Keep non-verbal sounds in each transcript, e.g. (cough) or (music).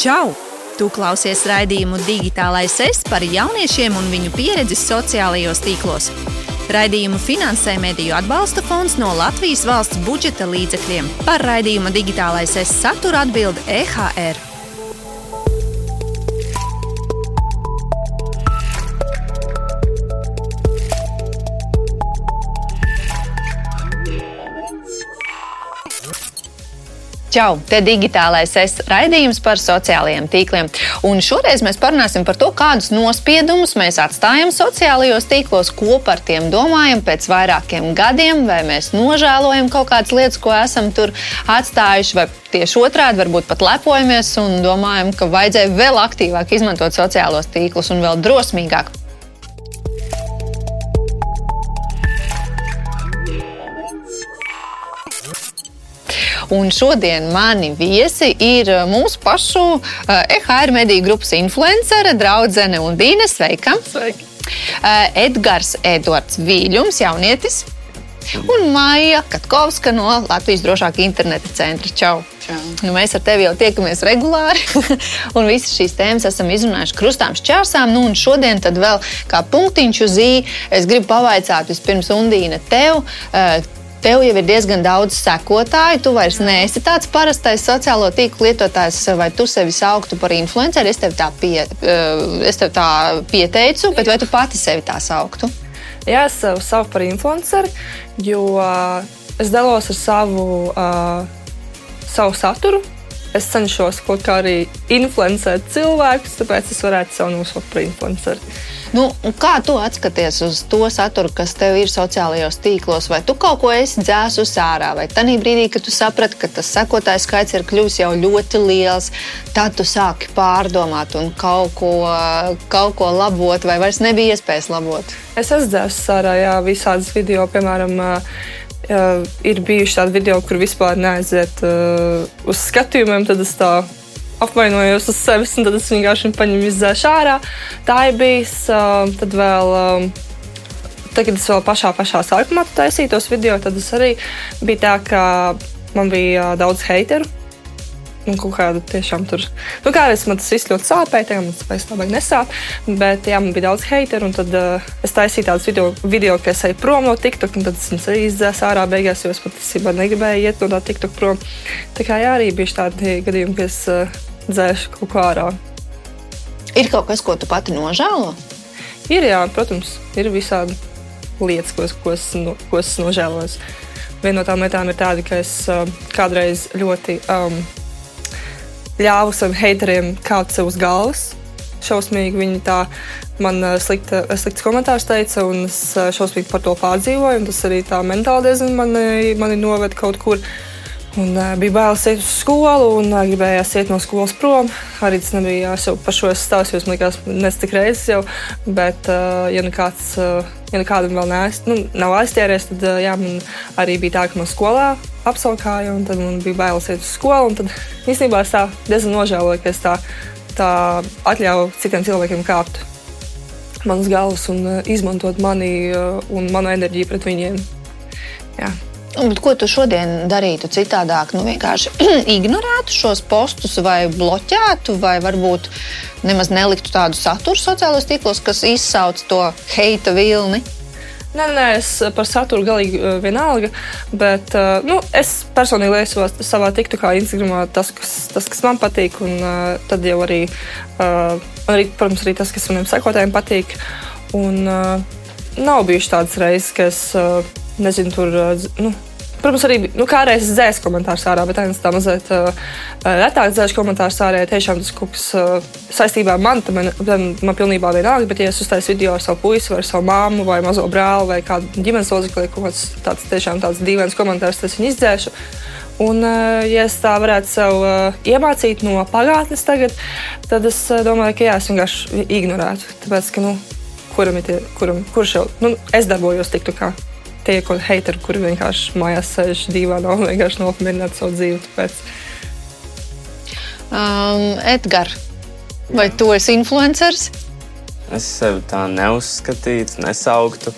Čau! Tu klausies raidījumu Digitālais es par jauniešiem un viņu pieredzi sociālajos tīklos. Raidījumu finansē Mediju atbalsta fonds no Latvijas valsts budžeta līdzekļiem. Par raidījuma Digitālais es saturu atbild EHR. Čau! Te digitālais es raidījums par sociālajiem tīkliem. Un šoreiz mēs parunāsim par to, kādus nospiedumus mēs atstājam sociālajos tīklos, ko par tiem domājam pēc vairākiem gadiem, vai mēs nožēlojam kaut kādas lietas, ko esam tur atstājuši, vai tieši otrādi varbūt pat lepojamies un domājam, ka vajadzēja vēl aktīvāk izmantot sociālos tīklus un vēl drosmīgāk Un šodien mani viesi ir uh, mūsu pašu EHR mediju grupas influencere, draudzene un Dīne. Sveika! Sveiki. Uh, Edgars Edvards Vīļums, jaunietis. Un Maija Katkovska no Latvijas drošākā interneta centra. Čau! Čau. Nu, mēs ar tevi jau tiekamies regulāri, (laughs) un visas šīs tēmas esam izrunājuši krustām šķērsām. Nu, šodien vēl kā punktiņš uz īņa es gribu pavaicāt vispirms Undīna tev. Uh, Tev jau ir diezgan daudz sekotāju. Tu vairs neesi tāds parastais sociālo tīklu lietotājs, vai tu sevi sauktu par influenceru. Es tev tā, pie, eh, es tev tā pieteicu, bet vai tu pati sevi tā sauktu? Jā, es sev saucu par influenceru, jo uh, es dalos ar savu, uh, savu saturu. Es cenšos kaut kā arī influencēt cilvēkus, tāpēc es varētu sev nosaukt par influenceru. Nu, kā tu atskaties uz to saturu, kas tev ir sociālajos tīklos? Vai tu kaut ko esi dzēsus ārā, vai tajā brīdī, kad tu saprati, ka tas sekotāju skaits ir kļuvis jau ļoti liels, tad tu sāki pārdomāt un kaut ko, kaut ko labot, vai vairs nebija iespējas labot? Es esmu dzēsus ārā, jā, visādas video, piemēram. Uh, ir bijuši tādi video, kur vispār neaiziet uh, uz skatījumiem, tad es tā apvainojos uz sevis, un tad es vienkārši paņēmu izdzēšu ārā. Tā ir bijis. Tad vēl. Tagad es vēl pašā, pašā sākumā taisīju tos video, tad es arī biju tā, ka man bija daudz hateru. Un kaut kāda tiešām tur. Nu, kādreiz man tas viss ļoti sāpēja, tagad man tas tā baigi nesāp. Bet, jā, man bija daudz hateru, un tad uh, es taisīju tādus video, video ka es eju prom no TikTok, un tad es viņus arī izdzēsu ārā beigās, jo es patiesībā negribēju iet no tā TikTok prom. Tā kā jā, arī bija tādi gadījumi, ka es uh, dzēšu kaut kā ārā. Ir kaut kas, ko tu pati nožēlo? Ir, jā, protams, ir visādi lietas, ko, ko, es, no, ko es nožēloju. Viena no tām lietām ir tāda, ka es uh, kādreiz ļoti um, ļāvu saviem haiteriem kāpt sev uz galvas. Šausmīgi viņi tā man slikta, slikts komentārs teica, un es šausmīgi par to pārdzīvoju. Tas arī tā mentāli diezgan mani, mani noved kaut kur. Uh, Un, uh, bija bailes iet uz skolu, un uh, gribējās iet no skolas prom. Arī tas nebija jāsaka par šo stāstu, man liekas, nes tik reizes jau. Bet, uh, ja nekāds, uh, ja nekādam vēl neaiz, nu, nav aizķēries, tad uh, jā, man arī bija tā, ka man skolā apsaukāja, un tad man bija bailes iet uz skolu. Tad īstenībā es tā diezgan nožēloju, ka es tā, tā atļauju citiem cilvēkiem kāpt manas galvas un uh, izmantot mani uh, un manu enerģiju pret viņiem. Jā. Un, ko tu šodien darītu citādāk? Nu, vienkārši (clears throat) ignorētu šos postus, vai bloķētu, vai varbūt nemaz neliktu tādu saturu sociālajos tīklos, kas izsauc to heita vilni. Nē, nē, es par saturu galīgi uh, vienalga. Bet uh, nu, es personīgi lieku savā TikTokā, Instagramā tas, kas, tas, kas man patīk. Un uh, tad jau arī, arī, protams, arī tas, kas maniem sekotājiem patīk. Un nav bijušas tādas reizes, ka es. Nezinu, tur. Nu, Protams, arī nu, kādreiz es dzēsu komentārus ārā, bet tagad tā mazliet uh, retāk dzēšu komentārus ārā. Tiešām tas kaut kas uh, saistībā ar mani, man, man, man pilnībā vienalga. Bet, ja es uztaisu video ar savu puisi, vai savu māmu, vai mazo brāli, vai kādu ģimenes locekli, kaut kāds tāds tiešām tāds dīvains komentārs, tas viņu izdzēšu. Un, ja es tā varētu sev uh, iemācīt no pagātnes, tagad, tad es uh, domāju, ka jā, es vienkārši ignorētu. Tāpēc, ka, nu, kuram ir tie, kuram, kurš jau, nu, es darbojos tiktu kā tie kaut heiteri, kuri vienkārši mājās sēž divānā un vienkārši nopietni savu dzīvi. Tāpēc. Um, Edgars, vai Jā. tu esi influenceris? Es sevi tā neuzskatītu, nesauktu.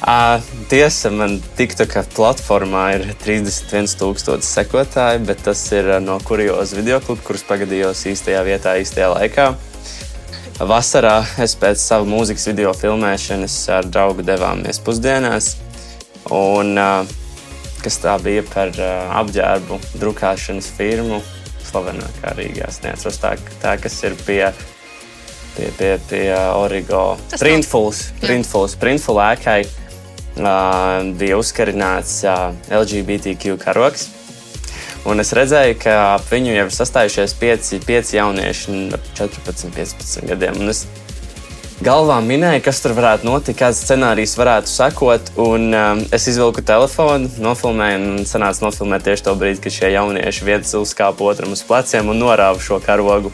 Uh, tiesa, man TikTokā platformā ir 31,000 sekotāji, bet tas ir no kurjos video klipu, kurus pagadījos īstajā vietā, īstajā laikā. Vasarā es pēc sava mūzikas video filmēšanas ar draugu devāmies pusdienās. Un, uh, kas tā bija par uh, apģērbu drukāšanas firmu, slavenākā Rīgā. Es neatceros tā, tā kas ir pie pie, pie, pie Origo. Printfuls, Printfuls, Printful ēkai uh, bija uzkarināts uh, LGBTQ karoks. Un es redzēju, ka ap viņu jau ir sastājušies pieci, pieci jaunieši ar 14, 15 gadiem. Un es galvā minēju, kas tur varētu notikt, kāds scenārijs varētu sekot. Un, um, es izvilku telefonu, nofilmēju, un sanāca nofilmēt tieši to brīdi, kad šie jaunieši vietas uzkāpa otram uz pleciem un norāva šo karogu.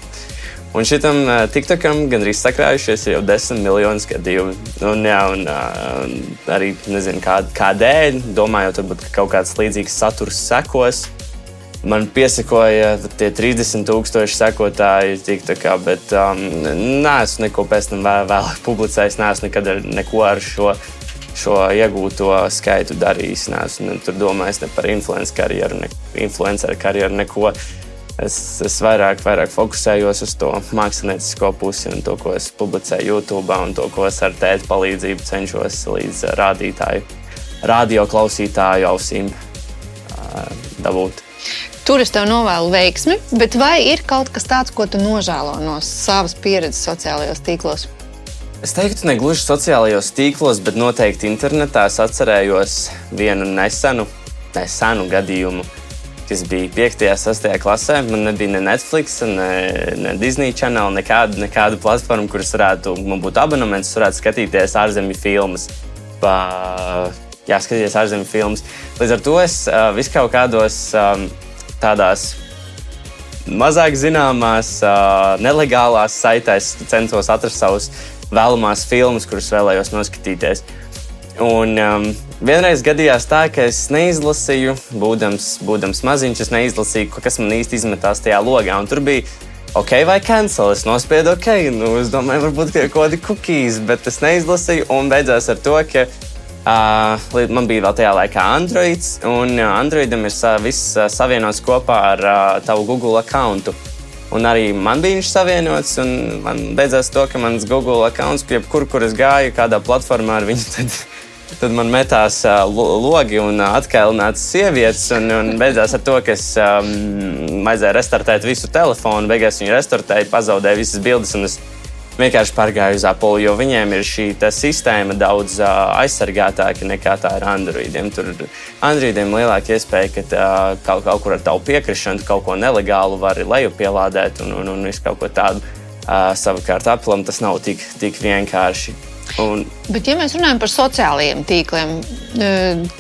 Un šitam uh, TikTokam gandrīz sakrājušies jau desmit miljonu skatījumu. Un, jā, un, uh, arī nezinu, kā, kādēļ, varbūt, ka kaut kāds līdzīgs saturs sekos. Man piesakoja tie 30,000 sekotāji, TikTokā, bet um, nē, es neko pēc tam vēl, (laughs) vēlāk publicēju. Nē, es nekad ar, neko ar šo, šo iegūto skaitu darījis. Nē, es ne, tur domāju ne par influenceru karjeru, ne, influenceru karjeru, neko es, es vairāk, vairāk fokusējos uz to māksliniecisko pusi un to, ko es publicēju YouTube un to, ko es ar tēta palīdzību cenšos līdz rādītāju, radio klausītāju ausīm dabūt. Tur es tev novēlu veiksmi, bet vai ir kaut kas tāds, ko tu nožēlo no savas pieredzes sociālajos tīklos? Es teiktu, ne gluži sociālajos tīklos, bet noteikti internetā es atcerējos vienu nesenu, nesenu gadījumu kas bija 5. un 6. klasē. Man nebija ne Netflix, ne, ne Disney Channel, nekāda, nekāda platforma, kuras varētu, man būtu abonements, varētu skatīties ārzemju filmas. Pa, jā, skatīties ārzemju filmas. Līdz ar to es uh, vis kaut kādos um, tādās mazāk zināmās, uh, nelegālās saitēs centos atrast savus vēlamās filmas, kuras vēlējos noskatīties. Un, um, vienreiz gadījās tā, ka es neizlasīju, būdams, būdams maziņš, es neizlasīju, kas man īsti izmetās tajā logā. Un tur bija ok, vai cancel. Es nospiedu ok, nu, es domāju, varbūt kaut kādi cookies, bet es neizlasīju. Un beidzās ar to, ka uh, man bija vēl tajā laikā Android, un Androidam ir sa viss savienots kopā ar uh, tavu Google akkontu. Un arī man bija viņš savienots, un man beidzās to, ka mans Google akkonts, jebkur, kur es gāju, kādā platformā ar viņu, (laughs) tad Tad man metās uh, logi un atkailināts sievietes. Un, un beidzās ar to, ka es um, vajadzēju restartēt visu telefonu. Beigās viņi restartēja, pazaudēja visas bildes. Vienkārši pārgāju uz Apple, jo viņiem ir šī sistēma daudz uh, aizsargātāka nekā tā ir Androidiem. Tur Androidiem ir lielāka iespēja, ka uh, kaut, kaut kur ar tavu piekrišanu kaut ko nelegālu var lejupielādēt un, un, un visu kaut ko tādu. Uh, savukārt Apple tas nav tik, tik vienkārši. Un... Bet, ja mēs runājam par sociālajiem tīkliem, e,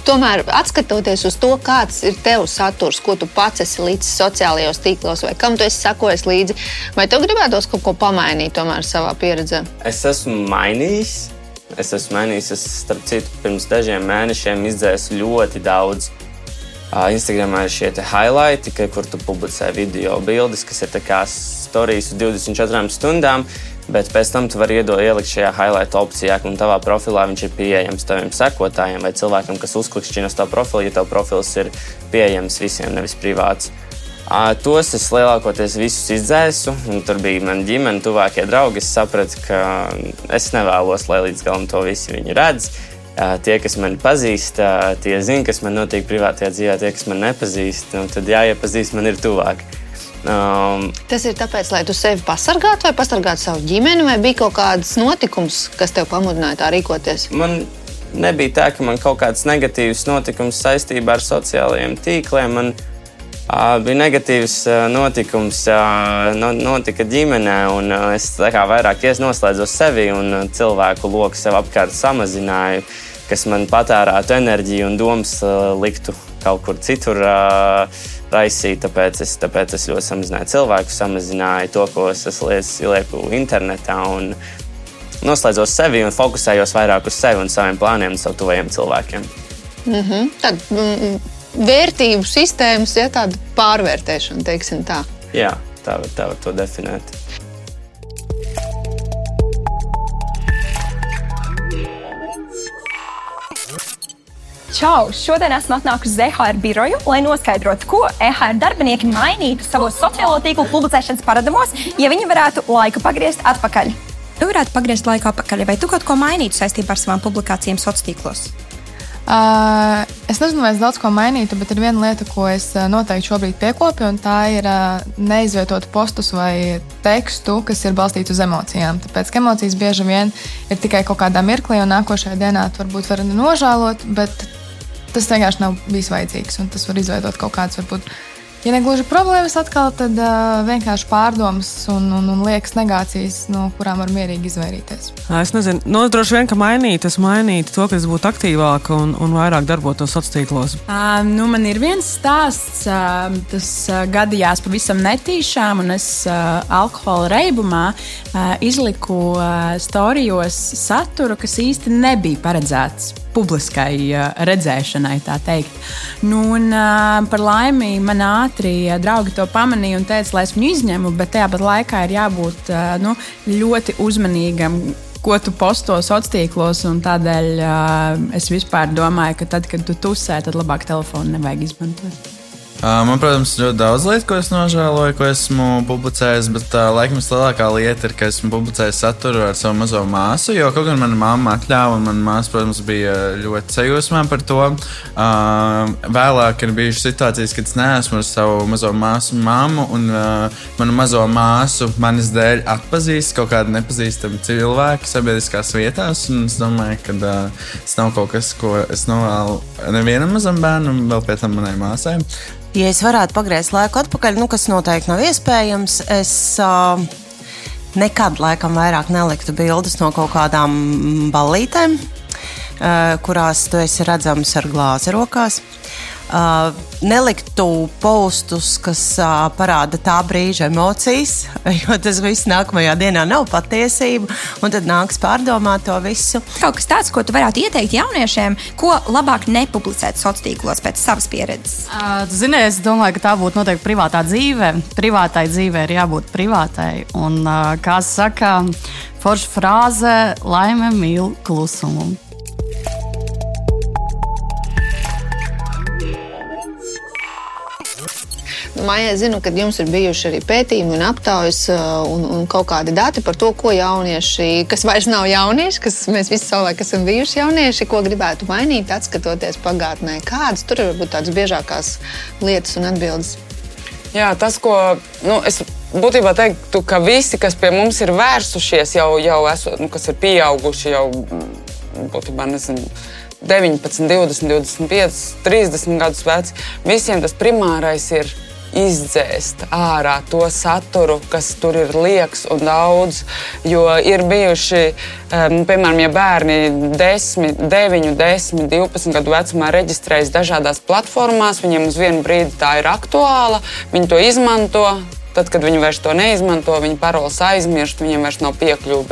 tomēr skatoties uz to, kāds ir tevs saturs, ko tu pats esi līdzi sociālajos tīklos, vai kam tu esi sakojis līdzi, vai tev gribētos kaut ko pamainīt savā pieredzē? Es esmu mainījis. Es esmu mainījis, es starp citu, pirms dažiem mēnešiem izdzēsu ļoti daudz. Instagramā ir šie highlighti, kur tu publicē video bildes, kas ir kā stāstījis uz 24 stundām. Bet pēc tam tu vari iedot, ielikt šajā highlight opcijā, un tavā profilā viņš ir pieejams taviem sekotājiem vai cilvēkam, kas uzklikšķina uz tavu profilu, ja tavs profils ir pieejams visiem, nevis privāts. Tos es lielākoties visus izdzēsu, un tur bija mana ģimene, tuvākie draugi. Es sapratu, ka es nevēlos, lai līdz galam to visi viņi redz. Tie, kas mani pazīst, tie zina, kas man notiek privātajā dzīvē, tie, kas man nepazīst, tad jāiepazīst man ir tuvāk. Um, Tas ir tāpēc, lai tu sevi pasargātu vai pasargātu savu ģimeni, vai bija kaut kāds notikums, kas tev pamudināja tā rīkoties? Man nebija tā, ka man kaut kāds negatīvs notikums saistībā ar sociālajiem tīkliem. Man, Uh, bija negatīvs uh, notikums, uh, no, notika ģimenē, un uh, es vairāk noslēdzu sevi un uh, cilvēku loku sev apkārt samazināju, kas man patērētu enerģiju un domas uh, liktu kaut kur citur. Uh, raisīt. Tāpēc es, tāpēc es ļoti samazināju cilvēku, samazināju to, ko es lieku internetā. Noslēdzos sevi un fokusējos vairāk uz sevi un saviem plāniem un savu tuvajiem cilvēkiem. Mm -hmm. Tad mm, vērtību sistēmas, ja tāda pārvērtēšana, teiksim tā. Jā, tā var, tā var to definēt. Čau! Šodien esmu atnākusi uz EHR biroju, lai noskaidrotu, ko EHR darbinieki mainītu savos sociālo tīklu publicēšanas paradumos, ja viņi varētu laiku pagriezt atpakaļ. Tu varētu pagriezt laiku atpakaļ, vai tu kaut ko mainītu saistībā ar savām publikācijām sociālos tīklos? Uh, es nezinu, vai es daudz ko mainītu, bet ir viena lieta, ko es noteikti šobrīd piekopju, un tā ir uh, neizvietot postus vai tekstu, kas ir balstīts uz emocijām. Tāpēc, emocijas bieži vien ir tikai kaut kādā mirklī, un nākošajā dienā tu varbūt vari nožēlot, bet tas vienkārši nav bijis vajadzīgs. Tas var izveidot kaut kādas, varbūt, ja ne gluži problēmas, atkal tad uh, vienkārši pārdomas un, un, un liekas negācijas, no kurām var mierīgi izvairīties. Es nezinu, no, nu, droši vien, ka mainīt, es mainītu to, ka es būtu aktīvāka un, un vairāk darbotos sociālos tīklos. Uh, nu, man ir viens stāsts, uh, tas uh, gadījās pavisam netīšām, un es uh, alkohola reibumā uh, izliku uh, storijos saturu, kas īsti nebija paredzēts publiskai uh, redzēšanai, tā teikt. Nu, un, uh, par laimi man ātri uh, draugi to pamanīja un teica, lai es viņu izņemu, bet tajā pat laikā ir jābūt nu, ļoti uzmanīgam. Ko tu posto sociālos tīklos, tādēļ uh, es vispār domāju, ka tad, kad tu tusē, tad labāk telefonu nevajag izmantot. Man, protams, ir ļoti daudz lietu, ko es nožēloju, ko esmu publicējis, bet uh, laikam lielākā lieta ir, ka esmu publicējis saturu ar savu mazo māsu. Jo kaut gan mana mamma atļāva, un mana māsa, protams, bija ļoti sajūsmā par to. Vēlāk ir bijušas situācijas, kad es neesmu ar savu mazo māsu mammu, un manu mazo māsu manis dēļ atpazīst kaut kādi nepazīstami cilvēki sabiedriskās vietās. Es domāju, ka tas nav kaut kas, ko es novēlu nevienam mazam bērnam, vēl pēc tam manai māsai. Ja es varētu pagriezt laiku atpakaļ, nu, kas noteikti nav iespējams, es uh, nekad laikam vairāk neliktu bildes no kaut kādām ballītēm, uh, kurās tu esi redzams ar glāzi rokās. Uh, neliktu postus, kas uh, parāda tā brīža emocijas, (laughs) jo tas viss nākamajā dienā nav patiesība, un tad nāks pārdomāt to visu. Kaut kas tāds, ko tu varētu ieteikt jauniešiem, ko labāk nepublicēt sociālos tīklos pēc savas pieredzes? Uh, Zini, es domāju, ka tā būtu noteikti privātā dzīve. Privātai dzīvei ir jābūt privātai. Un, uh, kā saka, forša frāze - laime mīl klusumu. Maijā zinu, ka jums ir bijuši arī pētījumi un aptaujas uh, un, un kaut kādi dati par to, ko jaunieši, kas vairs nav jaunieši, kas mēs visi savulaik esam bijuši jaunieši, ko gribētu mainīt, skatoties pagātnē. Kādas tur ir varbūt tādas biežākās lietas un atbildes? Jā, tas, ko nu, es būtībā teiktu, ka visi, kas pie mums ir vērsušies, jau, jau esot, nu, kas ir pieauguši, jau būtībā nezinu. 19, 20, 25, 30 gadus veci. Visiem tas primārais ir izdzēst ārā to saturu, kas tur ir liekas un daudz. Jo ir bijuši, um, piemēram, ja bērni 10, 9, 10, 12 gadu vecumā reģistrējas dažādās platformās, viņiem uz vienu brīdi tā ir aktuāla, viņi to izmanto. Tad, kad viņi vairs to neizmanto, viņi paroles aizmirst, viņiem vairs nav piekļuve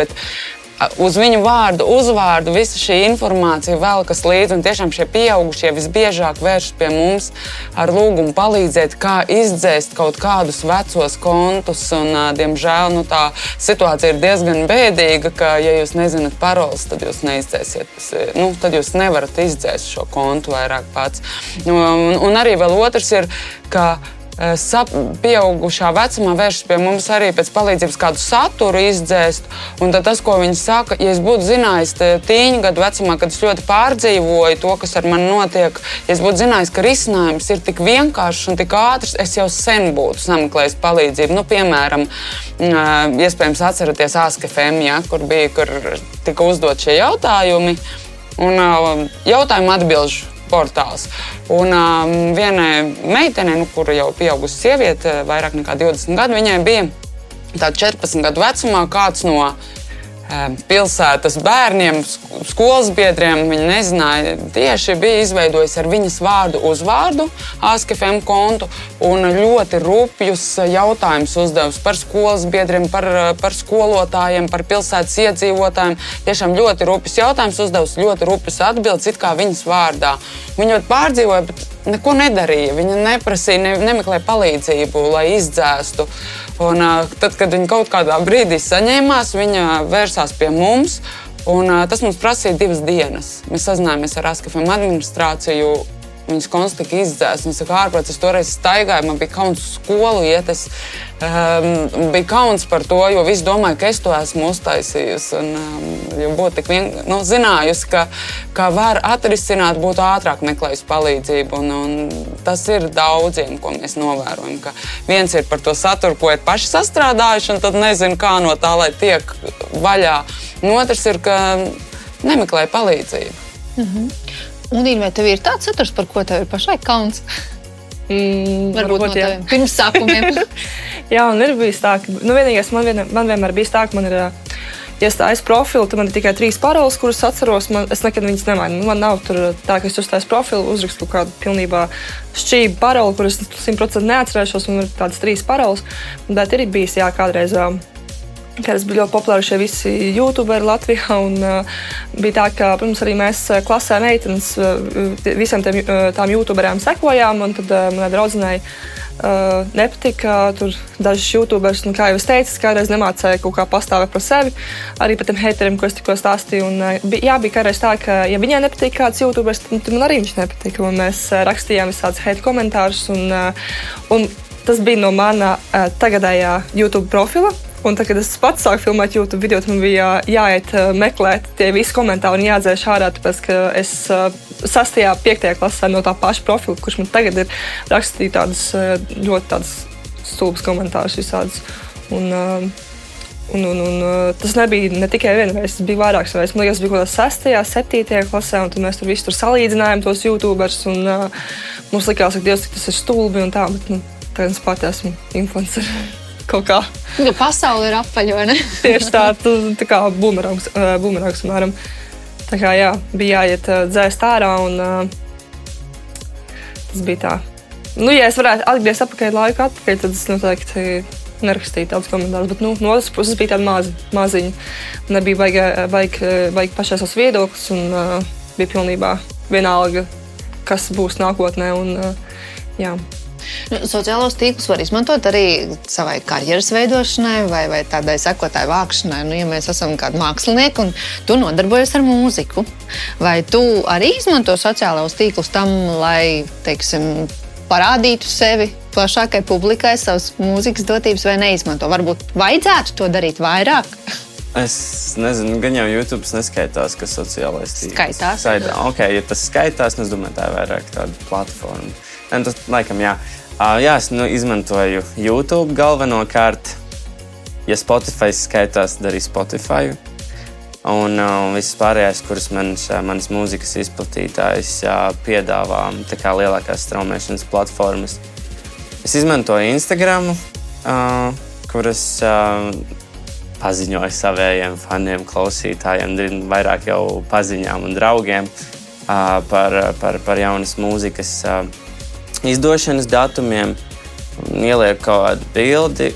uz viņu vārdu, uzvārdu, visa šī informācija velkas līdzi. Tiešām šie pieaugušie visbiežāk vēršas pie mums ar lūgumu palīdzēt, kā izdzēst kaut kādus vecos kontus. Un, diemžēl nu, tā situācija ir diezgan bēdīga, ka, ja jūs nezināt paroles, tad jūs neizdzēsiet. Nu, tad jūs nevarat izdzēst šo kontu vairāk pats. Nu, un, un arī vēl otrs ir, ka sap, pieaugušā vecumā vēršas pie mums arī pēc palīdzības kādu saturu izdzēst. Un tas, ko viņi saka, ja es būtu zinājis tīņu gadu vecumā, kad es ļoti pārdzīvoju to, kas ar mani notiek, ja es būtu zinājis, ka risinājums ir tik vienkāršs un tik ātrs, es jau sen būtu sameklējis palīdzību. Nu, piemēram, eh, iespējams, atceraties ASKFM, ja, kur bija, kur tika uzdot šie jautājumi. Un eh, jautājumu atbildžu portāls. Un um, vienai meitenei, nu, kur jau pieaugusi sieviete, vairāk nekā 20 gadu, viņai bija 14 gadu vecumā kāds no pilsētas bērniem, skolas biedriem. Viņa nezināja, tieši bija izveidojis ar viņas vārdu uzvārdu ASKFM kontu un ļoti rūpjus jautājumus uzdevusi par skolas biedriem, par, par skolotājiem, par pilsētas iedzīvotājiem. Tiešām ļoti rūpjus jautājumus uzdevusi, ļoti rūpjus atbildes, it kā viņas vārdā. Viņa ļoti pārdzīvoja, bet neko nedarīja. Viņa neprasīja, ne, nemeklēja palīdzību, lai izdzēstu. Un, tad, kad viņa kaut kādā brīdī saņēmās, viņa vērsās pie mums. Un, tas mums prasīja divas dienas. Mēs sazinājāmies ar ASKFM administrāciju. Viņas konstantīgi izdzēs. Viņa saka, ārprāts, es toreiz staigāju, man bija kauns skolu iet. Es um, bija kauns par to, jo visi domāja, ka es to esmu uztaisījusi. Un, um, būtu tik vien, nu, zinājusi, ka, ka var atrisināt, būtu ātrāk meklējusi palīdzību. Un, un tas ir daudziem, ko mēs novērojam. Ka viens ir par to saturu, ko ir paši sastrādājuši, un tad nezinu, kā no tā, lai tiek vaļā. Un otrs ir, ka nemeklē palīdzību. Mm -hmm. Un, vai tev ir tāds saturs, par ko tev ir pašai kauns? Mm, varbūt varbūt no pirms sākumiem. (laughs) jā, un ir bijis tā, ka nu, vienīgais man, vien, man vienmēr bija tā, ka man ir. Ja stājas profilu, tad man ir tikai trīs paroles, kuras atceros. Man, es nekad viņas nemainu. Nu, man nav tā, ka es uzstāju profilu, uzrakstu kādu pilnībā šķību paroli, kuras simtprocentīgi neatcerēšos. Man ir tādas trīs paroles. Bet ir bijis jā, kādreiz. Uh, kas bija ļoti populāri šie visi youtuberi Latvijā. Un, uh, bija tā, ka, protams, arī mēs klasē meitenes uh, visam tiem, uh, tām youtuberiem sekojām. Un tad uh, manai draudzenei uh, nepatika tur dažas youtuberis. Un, kā jau es teicu, kādreiz nemācīju kaut kā pastāvēt par sevi. Arī par tiem hateriem, ko es tikko stāstīju. Un, uh, jā, bija kādreiz tā, ka, ja viņai nepatīk kāds youtuberis, tad man arī viņš nepatika. Un mēs rakstījām visādus hate komentārus. Un, uh, un tas bija no mana uh, tagadējā YouTube profila. Un tad, kad es pats sāku filmēt YouTube video, man bija jāiet uh, meklēt tie visi komentāri un jādzēš ārā, tāpēc ka es uh, 6. un 5. klasē no tā paša profila, kurš man tagad ir rakstījis tādus uh, ļoti tādus stulbus komentārus visādus. Un, uh, Un, un, un, tas nebija ne tikai viena reize, tas bija vairākas reizes. Man liekas, bija kaut kādā 6, 7 klasē, un mēs tur visu tur salīdzinājām tos YouTubers. Un, uh, mums likās, ka Dievs, tas ir stulbi un tā, bet nu, tagad es pati esmu influencer (laughs) kaut kā. Ja pasaule ir apaļa, ne? (laughs) Tieši tā, tu, tā kā bumerangs, uh, bumerangs mēram. Tā kā jā, bija jāiet uh, dzēst ārā, un uh, tas bija tā. Nu, ja es varētu atgriezties atpakaļ laiku, atpakaļ, tad es noteikti nerakstīju tādus komentārus. Bet nu, no otras puses bija tāda maza, maziņa. Nebija baigi, baigi, baigi pašai savs viedoklis, un uh, bija pilnībā vienalga, kas būs nākotnē. Un, uh, jā. Nu, sociālos tīklus var izmantot arī savai karjeras veidošanai vai, vai tādai sekotāju vākšanai. Nu, ja mēs esam kādi mākslinieki un tu nodarbojies ar mūziku, vai tu arī izmanto sociālos tīklus tam, lai, teiksim, parādītu sevi plašākai publikai, savas mūzikas dotības, vai neizmanto? Varbūt vajadzētu to darīt vairāk. Es nezinu, gan jau YouTube neskaitās, kas sociālais tīkls. Skaitās. Skaitā. Okay, ja tas skaitās, tad es domāju, tā ir vairāk tāda platforma. Un tas, laikam, jā. Uh, jā, es nu, izmantoju YouTube galvenokārt. Ja Spotify skaitās, tad arī Spotify. Un uh, viss pārējais, kuras manas, manas mūzikas izplatītājs uh, piedāvā lielākās straumēšanas platformas. Es izmantoju Instagram, uh, kuras uh, paziņoju saviem faniem, klausītājiem, vairāk jau paziņām un draugiem uh, par, par, par jaunas mūzikas. Uh, izdošanas datumiem, ielieku kaut kādu bildi.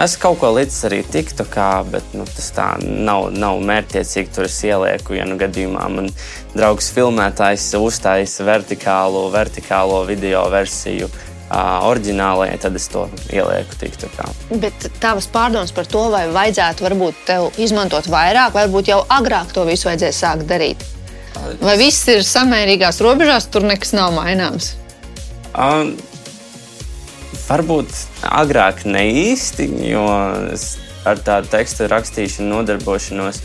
Es kaut ko līdz arī tiktu, kā, bet nu, tas tā nav, nav mērķiecīgi. Tur es ielieku, ja nu gadījumā man draugs filmētājs uztaisa vertikālo, vertikālo video versiju. Uh, oriģinālajai, tad es to ielieku tiktu kā. Bet tavas pārdomas par to, vai vajadzētu varbūt tev izmantot vairāk, varbūt jau agrāk to visu vajadzēja sākt darīt. Vai viss ir samērīgās robežās, tur nekas nav maināms? Um, varbūt agrāk ne īsti, jo es ar tādu tekstu rakstīšanu nodarbošanos.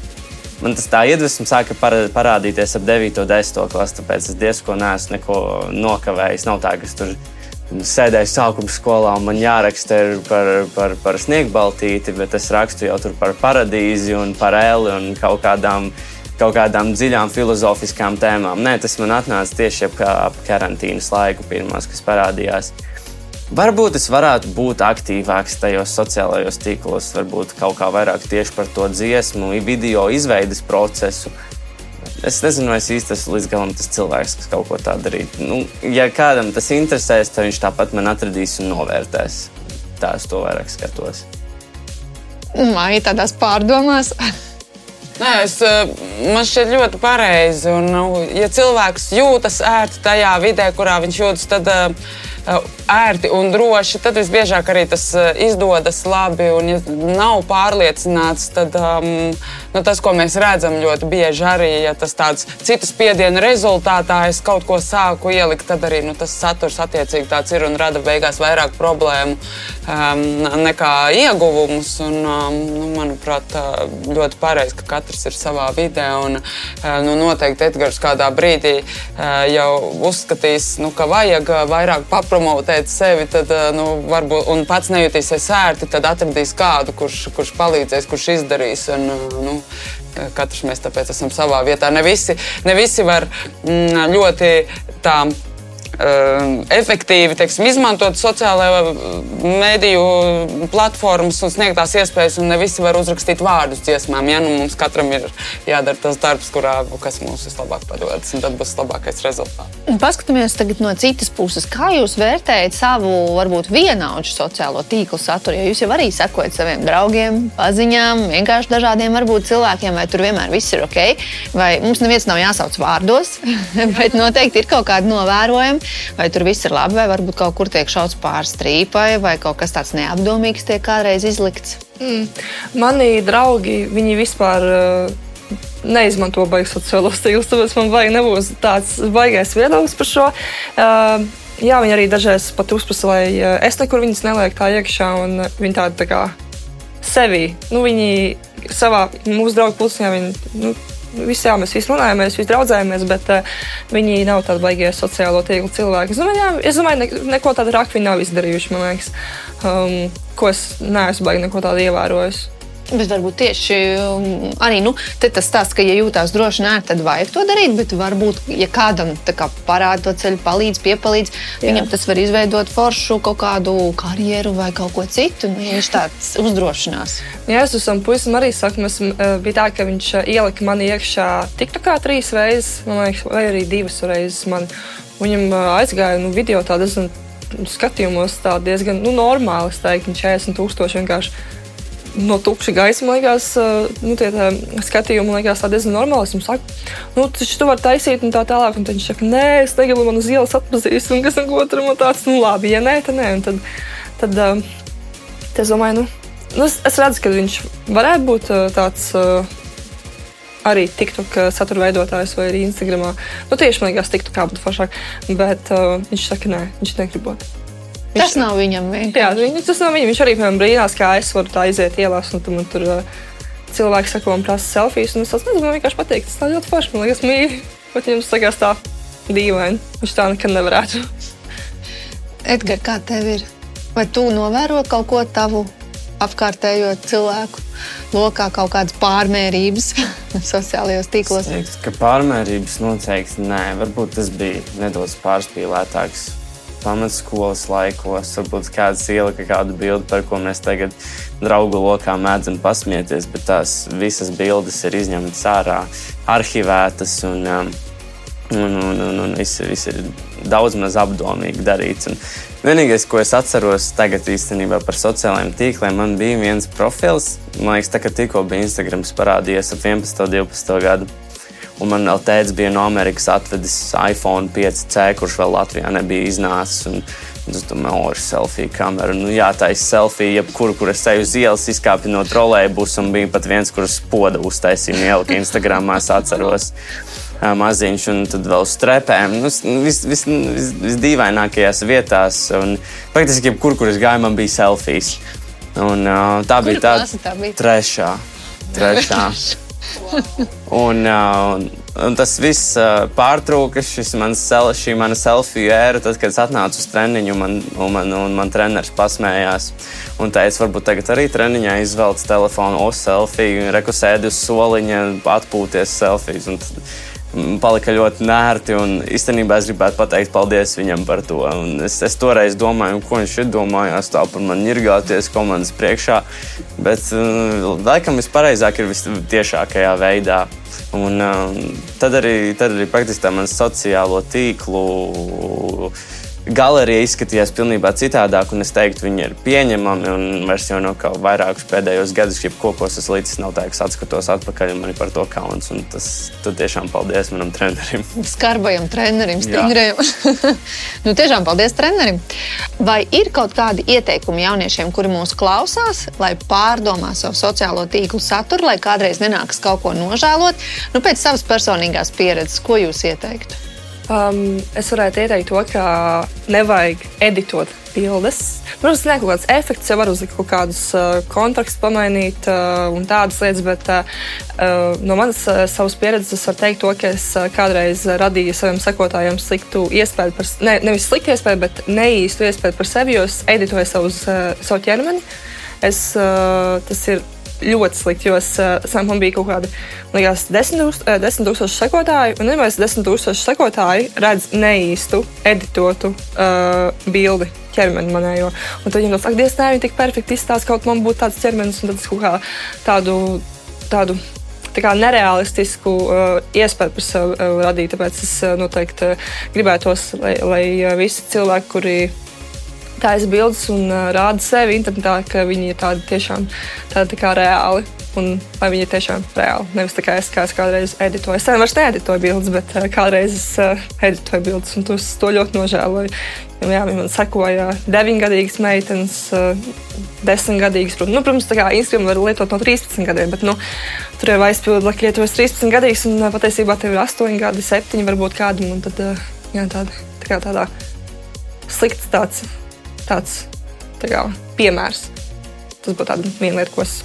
Man tas tā iedvesma sāka parādīties ap 9. un 10. klasi, tāpēc es diezko neesmu neko nokavējis. Nav tā, ka es tur sēdēju sākuma skolā un man jāraksta par, par, par sniegbaltīti, bet es rakstu jau par paradīzi un par eli un kaut kādām kaut kādām dziļām filozofiskām tēmām. Nē, tas man atnāca tieši ap, karantīnas laiku, pirmās, kas parādījās. Varbūt es varētu būt aktīvāks tajos sociālajos tīklos, varbūt kaut kā vairāk tieši par to dziesmu, video izveides procesu. Es nezinu, vai es īsti esmu līdz galam tas cilvēks, kas kaut ko tādu darīt. Nu, ja kādam tas interesēs, tad viņš tāpat man atradīs un novērtēs. Tā es to vairāk skatos. Māja tādās pārdomās. (laughs) Nē, es, eh, man šķiet ļoti pareizi. Un, nu, ja cilvēks jūtas ērti tajā vidē, kurā viņš jūtas, tad, eh, ērti un droši, tad visbiežāk arī tas izdodas labi. Un, ja nav pārliecināts, tad um, nu, tas, ko mēs redzam ļoti bieži, arī ja tas tāds citu spiedienu rezultātā es kaut ko sāku ielikt, tad arī nu, tas saturs attiecīgi tāds ir un rada beigās vairāk problēmu um, nekā ieguvumus. Un, um, nu, manuprāt, ļoti pareizi, ka katrs ir savā vidē. Un, nu, noteikti Edgars kādā brīdī jau uzskatīs, nu, ka vajag vairāk papromotēt sevi, tad nu, varbūt, un pats nejutīsies ērti, tad atradīs kādu, kurš, kurš palīdzēs, kurš izdarīs. Un, nu, Katrs mēs tāpēc esam savā vietā. Ne visi, ne visi var mm, ļoti tā efektīvi teiksim, izmantot sociālajā mediju platformas un sniegt tās iespējas. Un ne visi var uzrakstīt vārdus dziesmām. Ja? Nu, mums katram ir jādara tas darbs, kurā, kas mums vislabāk padodas, un tad būs labākais rezultāts. Paskatāmies no citas puses. Kā jūs vērtējat savu, varbūt vienaudžu sociālo tīklu saturu? Ja jūs jau arī sekojat saviem draugiem, paziņām, vienkārši dažādiem varbūt cilvēkiem, vai tur vienmēr viss ir ok, vai mums neviens nav jāsauc vārdos, (laughs) bet noteikti ir kaut kādi novērojumi vai tur viss ir labi, vai varbūt kaut kur tiek šauts pāri strīpai, vai kaut kas tāds neapdomīgs tiek kādreiz izlikts. Mm. Mani draugi, viņi vispār. Uh, Neizmanto baigas sociālos tīklus, tāpēc man vajag nebūs tāds baigais viedoklis par šo. Uh, jā, viņi arī dažreiz pat uzprasa, lai uh, es nekur viņas nelieku tā iekšā, un viņi tādi tā kā sevi. Nu, viņi savā mūsu draugu pulciņā viņi, nu, visi, jā, mēs visi runājamies, visi draudzējamies, bet uh, viņi nav tādi baigie sociālo tīklu cilvēki. Es domāju, jā, es domāju ne, neko tādu raku viņi nav izdarījuši, man liekas, um, ko es neesmu baigi neko tādu ievērojusi. Bet varbūt tieši um, arī nu, tas stāsts, ka, ja jūtas droši, nē, tad vajag to darīt. Bet varbūt, ja kādam kā, parāda to ceļu, palīdz, piepalīdz, Jā. viņam tas var izveidot foršu kaut kādu karjeru vai kaut ko citu. Nu, ja viņš tāds uzdrošinās. Jā, es esmu puisim arī saku, mēs, uh, bija tā, ka viņš uh, ielika mani iekšā tik tā kā trīs reizes, liekas, vai arī divas reizes. Man. Viņam uh, aizgāja nu, video tādas skatījumos tā diezgan nu, normāli, es teiktu, 40 tūkstoši vienkārši no tukša gaisa, man liekas, nu, tie tā, skatījumi, man liekas, diezgan normāli. Es saku, nu, taču tu vari taisīt, un tā tālāk. Un viņš saka, nē, es negribu man uz ielas atpazīst, un kas no otram ir tāds, nu, labi, ja nē, tad nē. Un tad, tad, tad es domāju, nu, nu es, es redzu, ka viņš varētu būt tāds. Arī TikTok satura veidotājs vai arī Instagram. Nu, tieši man liekas, TikTok kā būtu foršāk. Bet uh, viņš saka, nē, viņš negrib būt. Viņš, tas nav viņam vienkārši. Jā, viņ, tas nav viņam. Viņš arī piemēram brīnās, kā es varu tā iziet ielās, un tur, tur uh, cilvēki saka, man prasa selfijas, un es nezinu, man vienkārši patīk. Tas tā ļoti forši, man liekas, mīļi. Bet jums sakās tā dīvaini. Viņš tā nekad nevarētu. Edgars, kā tev ir? Vai tu novēro kaut ko tavu apkārtējo cilvēku lokā, kaut kādas pārmērības (laughs) sociālajos tīklos? Es teiktu, ka pārmērības noteikti nē. Varbūt tas bija nedaudz pārspīlētāks pamatskolas laikos. Varbūt kāds ielika kādu bildi, par ko mēs tagad draugu lokā mēdzam pasmieties, bet tās visas bildes ir izņemtas ārā, arhivētas un, um, un, un, un, un viss, viss ir daudz maz apdomīgi darīts. Un vienīgais, ko es atceros tagad īstenībā par sociālajiem tīkliem, man bija viens profils, man liekas, tā, ka tikko bija Instagrams parādījies ap 11. un 12. gadu. Un man vēl tēvs bija no Amerikas atvedis iPhone 5C, kurš vēl Latvijā nebija iznācis. Un, Es domāju, or selfija kamera. Nu, jā, tā ir selfija, jebkuru, kur es eju uz ielas, izkāpu no trolēļus, un bija pat viens, kurš poda uztaisīja ieliku Instagram. Es atceros maziņš, un tad vēl uz trepēm. Nu, vis, vis, vis, visdīvainākajās vietās. Un, praktiski, jebkur, kur es gāju, man bija selfijas. Un, uh, tā bija tā, tā bija? trešā. trešā. (laughs) Un, un, un tas viss pārtrūka, mans, šī mana selfiju ēra, tad, kad es atnācu uz treniņu, man, un man, un man treneris pasmējās. Un es varbūt tagad arī treniņā izvelcu telefonu, o selfiju, rekusēdi uz soliņa, atpūties selfijas. Palika ļoti nērti, un īstenībā es gribētu pateikt paldies viņam par to. Un es, es toreiz domāju, ko viņš ir domājis, tā par mani ņirgāties komandas priekšā. Bet uh, laikam vispareizāk ir vistiešākajā veidā. Un, uh, tad, arī, tad arī praktiski tā manas sociālo tīklu galerija izskatījās pilnībā citādāk, un es teiktu, viņi ir pieņemami. Un vairs jau no kā vairākus pēdējos gadus, ja kopos es līdz nav tā, ka atskatos atpakaļ un man ir par to kauns. Un tas tiešām paldies manam trenerim. (laughs) Skarbajam trenerim, stingrajam. (laughs) nu, tiešām paldies trenerim. Vai ir kaut kādi ieteikumi jauniešiem, kuri mūs klausās, lai pārdomā savu sociālo tīklu saturu, lai kādreiz nenāks kaut ko nožēlot? Nu, pēc savas personīgās pieredzes, ko jūs ieteiktu? Um, es varētu ieteikt to, ka nevajag editot bildes. Protams, ne kaut kāds efekts, jau var uzlikt kaut kādus uh, kontrakstus, pamainīt uh, un tādas lietas, bet uh, uh, no manas uh, savas pieredzes es varu teikt to, ka es uh, kādreiz radīju saviem sekotājiem sliktu iespēju par, ne, nevis sliktu iespēju, bet neīstu iespēju par sevi, jo es editoju savus, uh, savu ķermeni. Es, uh, tas ir ļoti slikti, jo uh, man bija kaut kādi liekas, 10 tūkstoši sekotāju, un nevis 10 tūkstoši sekotāju redz neīstu, editotu uh, bildi ķermeni manējo. Un tad viņiem tas saka, Dievs, nē, viņi tik perfekti izstāsta, kaut man būtu tāds ķermenis, un tad es kaut kā tādu. tādu tā kā nereālistisku uh, iespēju par sevi uh, radīt. Tāpēc es uh, noteikti uh, gribētos, lai, lai uh, visi cilvēki, kuri taisa bildes un uh, rāda sevi internetā, ka viņi ir tādi tiešām tādi tā reāli. Un vai viņi ir tiešām reāli? Nevis tā kā es, kā es kādreiz editoju. Es vairs needitoju bildes, bet uh, kādreiz es uh, editoju bildes, un tos, to ļoti nožēloju. Jā, man sekoja deviņgadīgas meitenes, uh, desmitgadīgas. Nu, protams, tā kā Instagram var lietot no 13 gadiem, bet nu, tur jau aizpildīt, ka esi 13 gadīgs un patiesībā tev ir 8 gadi, 7 varbūt kādi. Tad, jā, tāda, tā kā tādā slikts tāds tāds tā kā, piemērs. Tas būtu viena lieta, ko es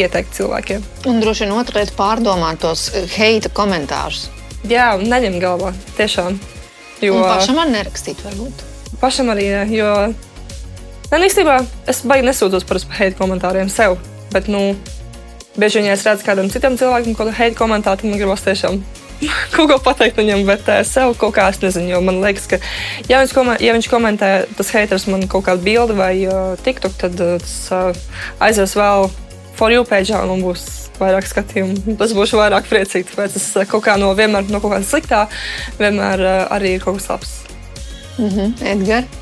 ieteiktu cilvēkiem. Un droši vien otra lieta - pārdomāt tos eh, heita komentārus. Jā, un neņemt galvā. Tiešām. Jo un pašam arī nerakstīt, varbūt. Pašam arī, jo man īstenībā es baigi nesūdzos par heita komentāriem sev. Bet, nu, bieži vien, ja es redzu kādam citam cilvēkam kaut kādu heita komentāru, man gribas tiešām (laughs) kaut ko pateikt viņam, bet uh, sev kaut kā es nezinu. Man liekas, ka, ja viņš, komen, ja viņš komentē, tas haters man kaut kādu bildi vai uh, TikTok, tad uh, tas uh, aizies vēl for you page un man būs vairāk skatījumu. Es būšu vairāk priecīgs, tāpēc es kaut kā no vienmēr no kaut kā sliktā, vienmēr uh, arī ir kaut kas labs. Mm -hmm. Edgars.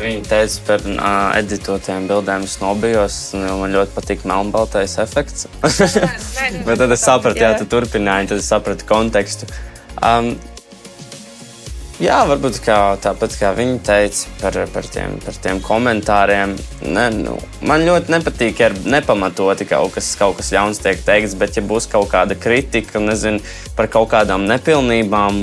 Viņa teica par uh, editotiem bildēm, es nobijos. Man ļoti patīk melnbaltais efekts. (laughs) (laughs) Bet tad es sapratu, jā, tu turpināji, tad es sapratu kontekstu. Um, Jā, varbūt kā, tāpat kā viņi teica par, par, tiem, par tiem komentāriem. Ne, nu, man ļoti nepatīk, ja nepamatoti kaut kas, kaut kas ļauns tiek teikts, bet ja būs kaut kāda kritika nezinu, par kaut kādām nepilnībām,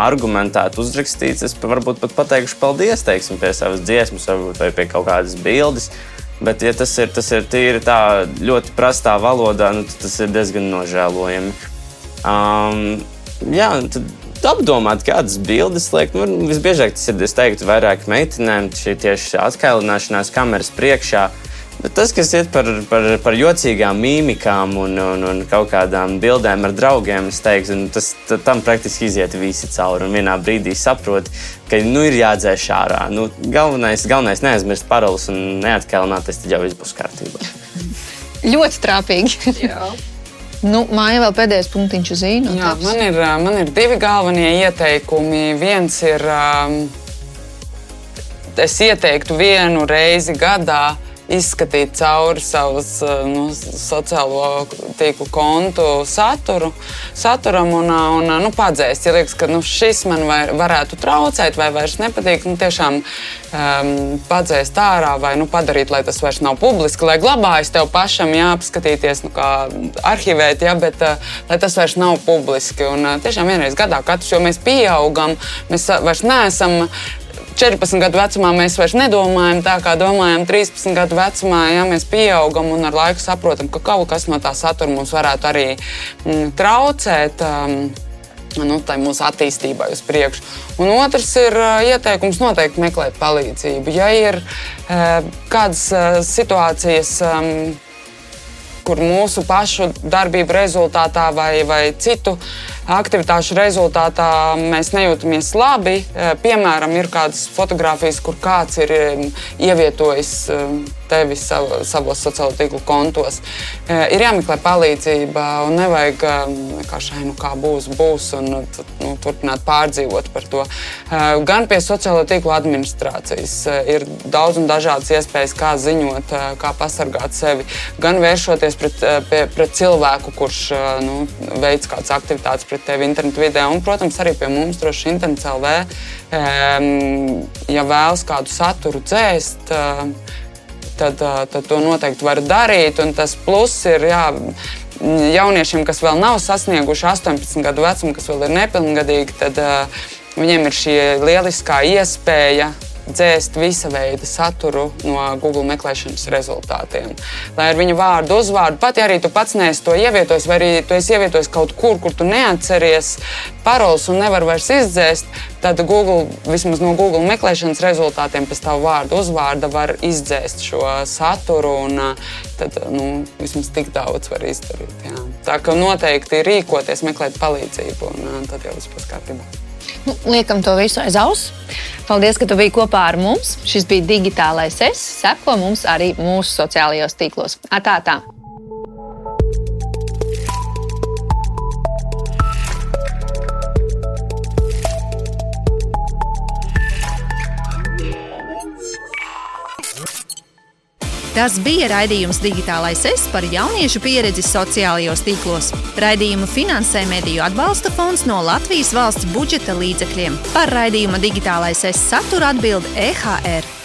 argumentēt, uzrakstīts, es varbūt pat pateikšu paldies teiksim, pie savas dziesmas, varbūt, vai pie kaut kādas bildes. Bet, ja tas ir, tas ir tīri tā ļoti prastā valodā, nu, tad tas ir diezgan nožēlojami. Um, jā, tad apdomāt, kādas bildes liek. Nu, visbiežāk tas ir, es teiktu, vairāk meitenēm, šī tieši atkailināšanās kameras priekšā. Bet tas, kas ir par, par, par jocīgām mīmikām un, un, un kaut kādām bildēm ar draugiem, teiktu, nu, tas tam praktiski iziet visi cauri. Un vienā brīdī saproti, ka nu, ir jādzēš ārā. Nu, galvenais, galvenais neaizmirst parolus un neatkālināties, tad jau viss būs kārtībā. Ļoti trāpīgi. Nu, Māja vēl pēdējais punktiņš uz īņu. Jā, man ir, man ir divi galvenie ieteikumi. Viens ir, es ieteiktu vienu reizi gadā izskatīt cauri savus eh, nu, sociālo tīklu kontu saturu, saturam un, eh, un eh, nu, padzēst. Ja liekas, ka nu, šis man var, varētu traucēt vai vairs nepatīk, nu, tiešām um, padzēst ārā vai nu, padarīt, lai tas vairs nav publiski, lai glabājas tev pašam jāapskatīties, nu, kā arhivēt, ja, bet uh, lai tas vairs nav publiski. Un, uh, tiešām vienreiz gadā katrs, jo mēs pieaugam, mēs vairs neesam 14 gadu vecumā mēs vairs nedomājam tā, kā domājam 13 gadu vecumā. Ja mēs pieaugam un ar laiku saprotam, ka kaut kas no tā satura mums varētu arī mm, traucēt. Um, nu, tai mūsu attīstībai uz priekšu. Un otrs ir uh, ieteikums noteikti meklēt palīdzību. Ja ir uh, kādas uh, situācijas, um, kur mūsu pašu darbību rezultātā vai, vai citu uh, aktivitāšu rezultātā mēs nejūtamies labi. Piemēram, ir kādas fotogrāfijas, kur kāds ir ievietojis tevi sav, savos sociālo tīklu kontos. Ir jāmeklē palīdzība un nevajag vienkārši, nu, kā būs, būs un nu, turpināt pārdzīvot par to. Gan pie sociālo tīklu administrācijas ir daudz un dažādas iespējas, kā ziņot, kā pasargāt sevi, gan vēršoties pret, pie, pret cilvēku, kurš nu, veic kādas aktivitātes pret tevi internetu vidē, un, protams, arī pie mums droši internets LV. Ja vēlas kādu saturu dzēst, tad, tad to noteikti var darīt. Un tas pluss ir jā, jauniešiem, kas vēl nav sasnieguši 18 gadu vecumu, kas vēl ir nepilngadīgi, tad uh, viņiem ir šī lieliskā iespēja dzēst visa veida saturu no Google meklēšanas rezultātiem. Lai ar viņu vārdu, uzvārdu, pat ja arī tu pats neesi to ievietojis, vai arī tu esi ievietojis kaut kur, kur tu neatceries paroles un nevar vairs izdzēst, tad Google, vismaz no Google meklēšanas rezultātiem pēc tavu vārdu, uzvārda var izdzēst šo saturu un tad nu, vismaz tik daudz var izdarīt. Jā. Tā ka noteikti rīkoties, meklēt palīdzību un tad jau viss būs kārtībā. Nu, liekam to visu aiz auss. Paldies, ka tu biji kopā ar mums. Šis bija digitālais es. Seko mums arī mūsu sociālajos tīklos. Atā, tā! Tas bija raidījums Digitālais es par jauniešu pieredzi sociālajos tīklos. Raidījumu finansē Mediju atbalsta fonds no Latvijas valsts budžeta līdzekļiem. Par raidījuma Digitālais es saturu atbild EHR.